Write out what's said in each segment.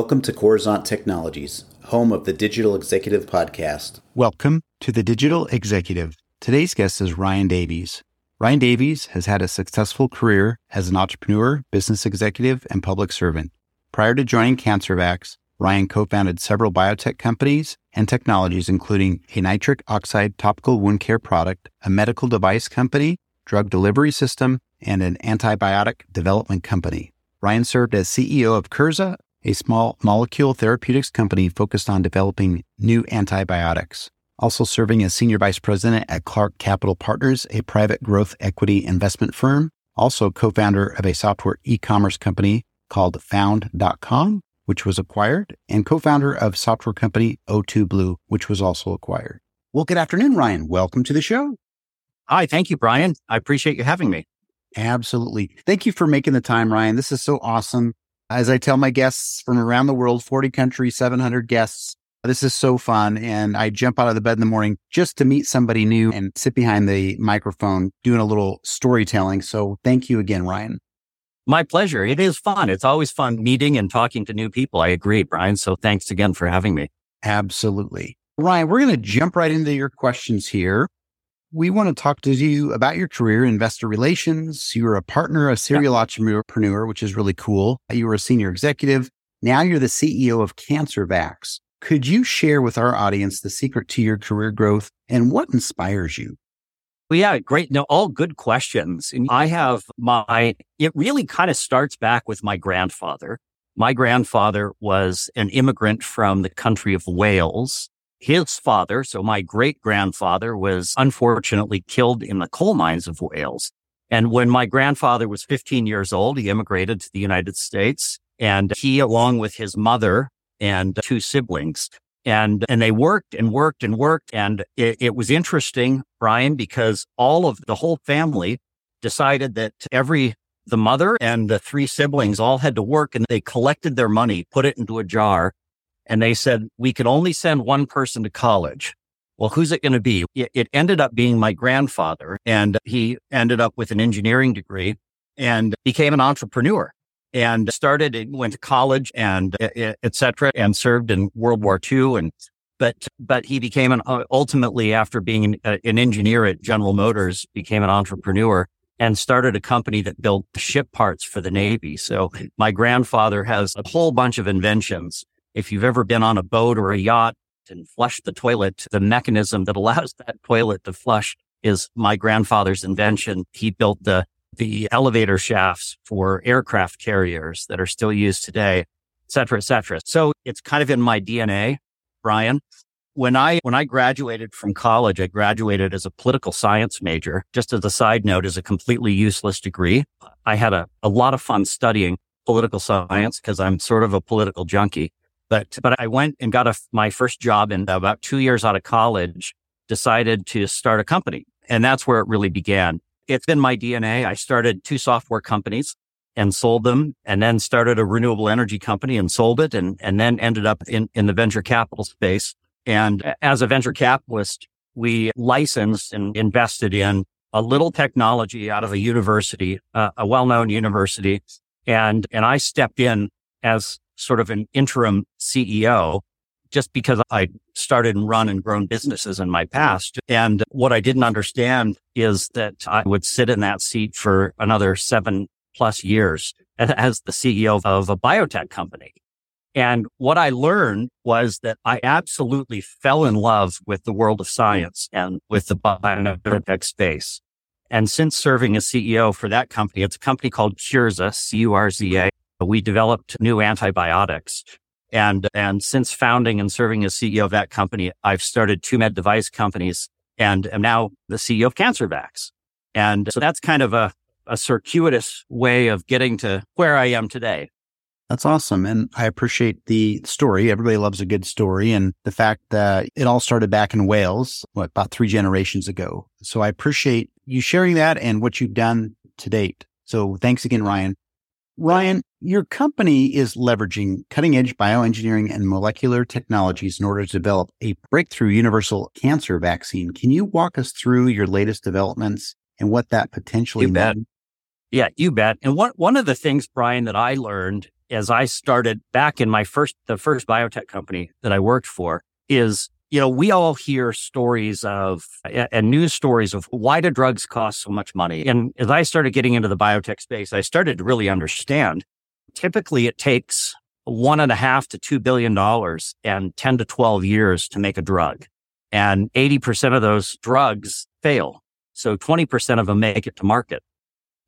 Welcome to Coruzant Technologies, home of the Digital Executive Podcast. Welcome to the Digital Executive. Today's guest is Ryan Davies. Ryan Davies has had a successful career as an entrepreneur, business executive, and public servant. Prior to joining CancerVax, Ryan co-founded several biotech companies and technologies, including a nitric oxide topical wound care product, a medical device company, drug delivery system, and an antibiotic development company. Ryan served as CEO of Curza, a small molecule therapeutics company focused on developing new antibiotics also serving as Senior Vice President at Clark Capital Partners, a private growth equity investment firm, also co founder of a software e commerce company called Found.com, which was acquired, and co founder of software company O2 Blue, which was also acquired. Well, good afternoon, Ryan. Welcome to the show. Hi, thank you, Brian. I appreciate you having me. Absolutely. Thank you for making the time, Ryan. This is so awesome. As I tell my guests from around the world, 40 countries, 700 guests, this is so fun. And I jump out of the bed in the morning just to meet somebody new and sit behind the microphone doing a little storytelling. So thank you again, Ryan. My pleasure. It is fun. It's always fun meeting and talking to new people. I agree, Brian. So thanks again for having me. Absolutely. Ryan, we're going to jump right into your questions here. We want to talk to you about your career, investor relations. You're a partner, a serial yeah. entrepreneur, which is really cool. You were a senior executive. Now you're the CEO of CancerVax. Could you share with our audience the secret to your career growth and what inspires you? Well, yeah, great. No, all good questions. And I have my, it really kind of starts back with my grandfather. My grandfather was an immigrant from the country of Wales. His father, so my great grandfather was unfortunately killed in the coal mines of Wales. And when my grandfather was 15 years old, he immigrated to the United States and he, along with his mother, and two siblings. And, and they worked and worked and worked. And it, it was interesting, Brian, because all of the whole family decided that every, the mother and the three siblings all had to work and they collected their money, put it into a jar. And they said, we could only send one person to college. Well, who's it going to be? It, ended up being my grandfather and he ended up with an engineering degree and became an entrepreneur and started and went to college and etc. and served in World War II and but but he became an uh, ultimately after being uh, an engineer at General Motors became an entrepreneur and started a company that built ship parts for the Navy. So my grandfather has a whole bunch of inventions. If you've ever been on a boat or a yacht and flushed the toilet, the mechanism that allows that toilet to flush is my grandfather's invention. He built the the elevator shafts for aircraft carriers that are still used today, et cetera, et cetera. So it's kind of in my DNA, Brian. When I, when I graduated from college, I graduated as a political science major. Just as a side note, is a completely useless degree. I had a, a lot of fun studying political science because I'm sort of a political junkie. But, but I went and got a, my first job in about two years out of college, decided to start a company. And that's where it really began it's been my DNA. I started two software companies and sold them and then started a renewable energy company and sold it and, and then ended up in, in the venture capital space. And as a venture capitalist, we licensed and invested in a little technology out of a university, uh, a well-known university. And, and I stepped in as sort of an interim CEO just because I started and run and grown businesses in my past. And what I didn't understand is that I would sit in that seat for another seven plus years as the CEO of a biotech company. And what I learned was that I absolutely fell in love with the world of science and with the biotech space. And since serving as CEO for that company, it's a company called Curza, C-U-R-Z-A. We developed new antibiotics and, and since founding and serving as CEO of that company, I've started two med device companies and am now the CEO of CancerVax. And so that's kind of a, a circuitous way of getting to where I am today. That's awesome. And I appreciate the story. Everybody loves a good story and the fact that it all started back in Wales, what, about three generations ago. So I appreciate you sharing that and what you've done to date. So thanks again, Ryan. Ryan, your company is leveraging cutting edge bioengineering and molecular technologies in order to develop a breakthrough universal cancer vaccine. Can you walk us through your latest developments and what that potentially you bet. Yeah, you bet. And one, one of the things, Brian, that I learned as I started back in my first, the first biotech company that I worked for is, you know, we all hear stories of and news stories of why do drugs cost so much money? And as I started getting into the biotech space, I started to really understand. Typically it takes one and a half to two billion dollars and 10 to 12 years to make a drug. And 80% of those drugs fail. So 20% of them make it to market.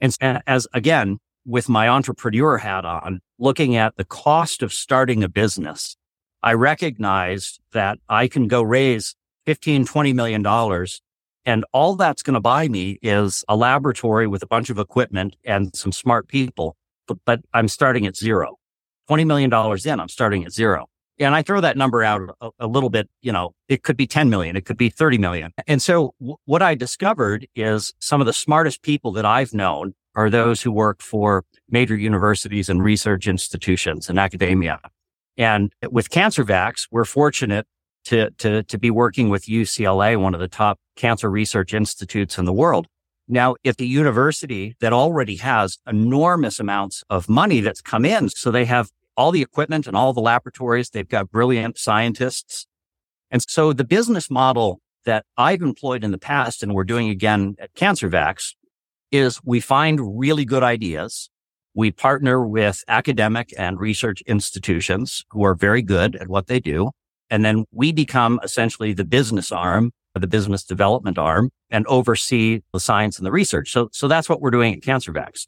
And as again, with my entrepreneur hat on, looking at the cost of starting a business, I recognized that I can go raise 15, 20 million dollars. And all that's going to buy me is a laboratory with a bunch of equipment and some smart people. But, but I'm starting at zero. $20 million in, I'm starting at zero. And I throw that number out a, a, little bit, you know, it could be 10 million, it could be 30 million. And so w- what I discovered is some of the smartest people that I've known are those who work for major universities and research institutions and academia. And with CancerVax, we're fortunate to, to, to be working with UCLA, one of the top cancer research institutes in the world. Now, if the university that already has enormous amounts of money that's come in, so they have all the equipment and all the laboratories, they've got brilliant scientists. And so the business model that I've employed in the past and we're doing again at CancerVax is we find really good ideas. We partner with academic and research institutions who are very good at what they do. And then we become essentially the business arm, the business development arm and oversee the science and the research. So, so that's what we're doing at CancerVax.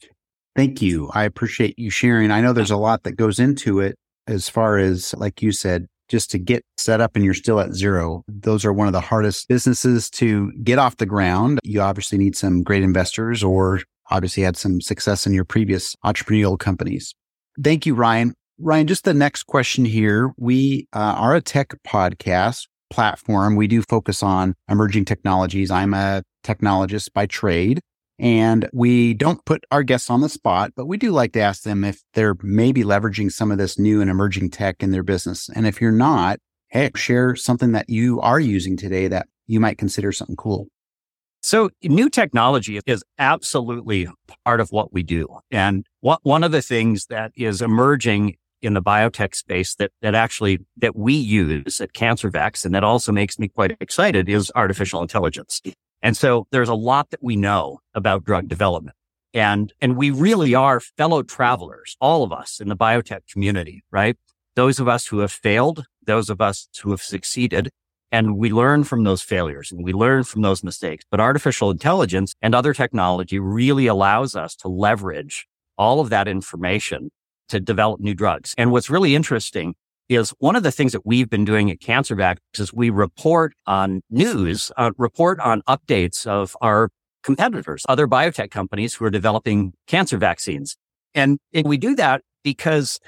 Thank you. I appreciate you sharing. I know there's a lot that goes into it as far as, like you said, just to get set up and you're still at zero. Those are one of the hardest businesses to get off the ground. You obviously need some great investors or obviously had some success in your previous entrepreneurial companies. Thank you, Ryan. Ryan, just the next question here. We uh, are a tech podcast platform. We do focus on emerging technologies. I'm a technologist by trade. And we don't put our guests on the spot, but we do like to ask them if they're maybe leveraging some of this new and emerging tech in their business. And if you're not, hey, share something that you are using today that you might consider something cool. So new technology is absolutely part of what we do. And what, one of the things that is emerging in the biotech space that, that actually, that we use at CancerVax and that also makes me quite excited is artificial intelligence. And so there's a lot that we know about drug development. And, and we really are fellow travelers, all of us in the biotech community, right? Those of us who have failed, those of us who have succeeded, and we learn from those failures and we learn from those mistakes. But artificial intelligence and other technology really allows us to leverage all of that information to develop new drugs. And what's really interesting is one of the things that we've been doing at CancerVax is we report on news, uh, report on updates of our competitors, other biotech companies who are developing cancer vaccines. And, and we do that because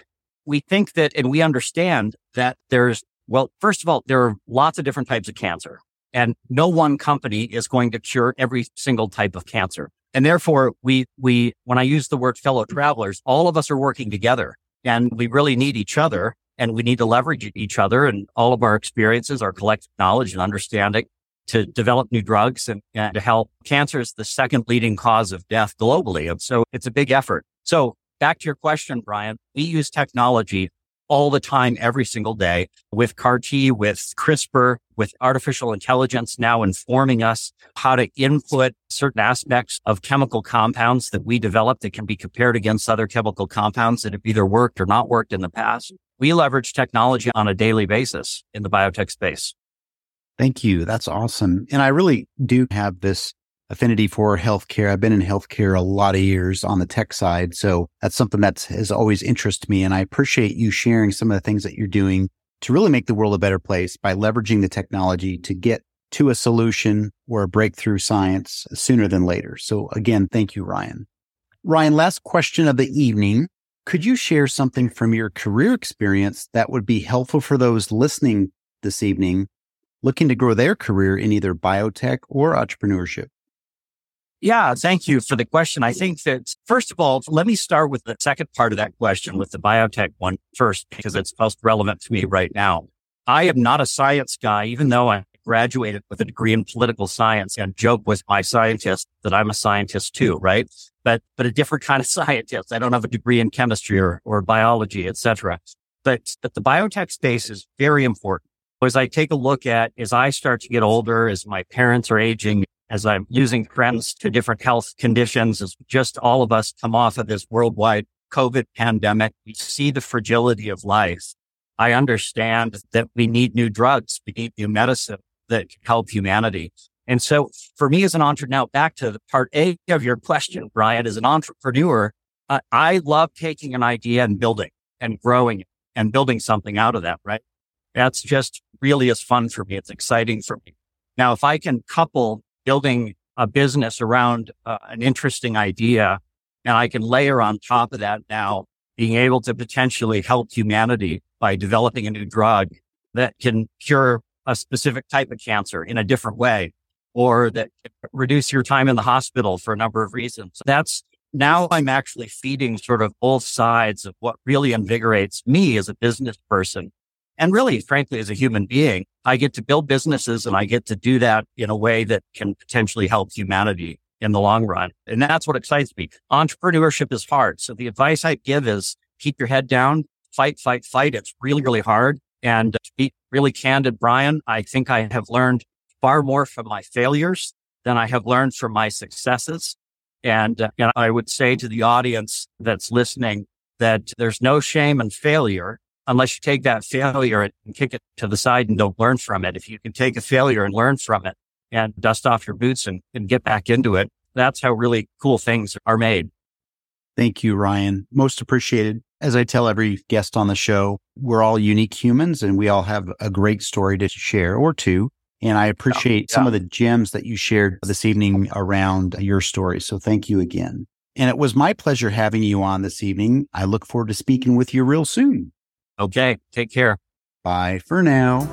we think that, and we understand that there's, well, first of all, there are lots of different types of cancer and no one company is going to cure every single type of cancer. And therefore we, we, when I use the word fellow travelers, all of us are working together and we really need each other and we need to leverage each other and all of our experiences, our collective knowledge and understanding to develop new drugs and, and to help. Cancer is the second leading cause of death globally. And so it's a big effort. So back to your question, Brian, we use technology all the time, every single day with CAR T, with CRISPR, with artificial intelligence now informing us how to input certain aspects of chemical compounds that we develop that can be compared against other chemical compounds that have either worked or not worked in the past. We leverage technology on a daily basis in the biotech space. Thank you. That's awesome. And I really do have this affinity for healthcare. I've been in healthcare a lot of years on the tech side. So that's something that has always interested me. And I appreciate you sharing some of the things that you're doing to really make the world a better place by leveraging the technology to get to a solution or a breakthrough science sooner than later. So again, thank you, Ryan. Ryan, last question of the evening. Could you share something from your career experience that would be helpful for those listening this evening looking to grow their career in either biotech or entrepreneurship? Yeah, thank you for the question. I think that, first of all, let me start with the second part of that question with the biotech one first, because it's most relevant to me right now. I am not a science guy, even though I graduated with a degree in political science and joke with my scientist that I'm a scientist too, right? But, but a different kind of scientist. I don't have a degree in chemistry or, or biology, etc. But, but the biotech space is very important. As I take a look at, as I start to get older, as my parents are aging, as I'm using friends to different health conditions, as just all of us come off of this worldwide COVID pandemic, we see the fragility of life. I understand that we need new drugs. We need new medicine that help humanity. And so for me as an entrepreneur, now back to the part A of your question, Brian, as an entrepreneur, uh, I love taking an idea and building and growing it and building something out of that, right? That's just really is fun for me. It's exciting for me. Now, if I can couple building a business around uh, an interesting idea and I can layer on top of that now being able to potentially help humanity by developing a new drug that can cure a specific type of cancer in a different way or that reduce your time in the hospital for a number of reasons. That's now I'm actually feeding sort of both sides of what really invigorates me as a business person. And really, frankly, as a human being, I get to build businesses and I get to do that in a way that can potentially help humanity in the long run. And that's what excites me. Entrepreneurship is hard. So the advice I give is keep your head down, fight, fight, fight. It's really, really hard. And to be really candid, Brian, I think I have learned far more from my failures than I have learned from my successes. And, uh, and I would say to the audience that's listening that there's no shame in failure unless you take that failure and kick it to the side and don't learn from it. If you can take a failure and learn from it and dust off your boots and, and get back into it, that's how really cool things are made. Thank you, Ryan. Most appreciated. As I tell every guest on the show, we're all unique humans and we all have a great story to share or two. And I appreciate yeah. some of the gems that you shared this evening around your story. So thank you again. And it was my pleasure having you on this evening. I look forward to speaking with you real soon. Okay. Take care. Bye for now.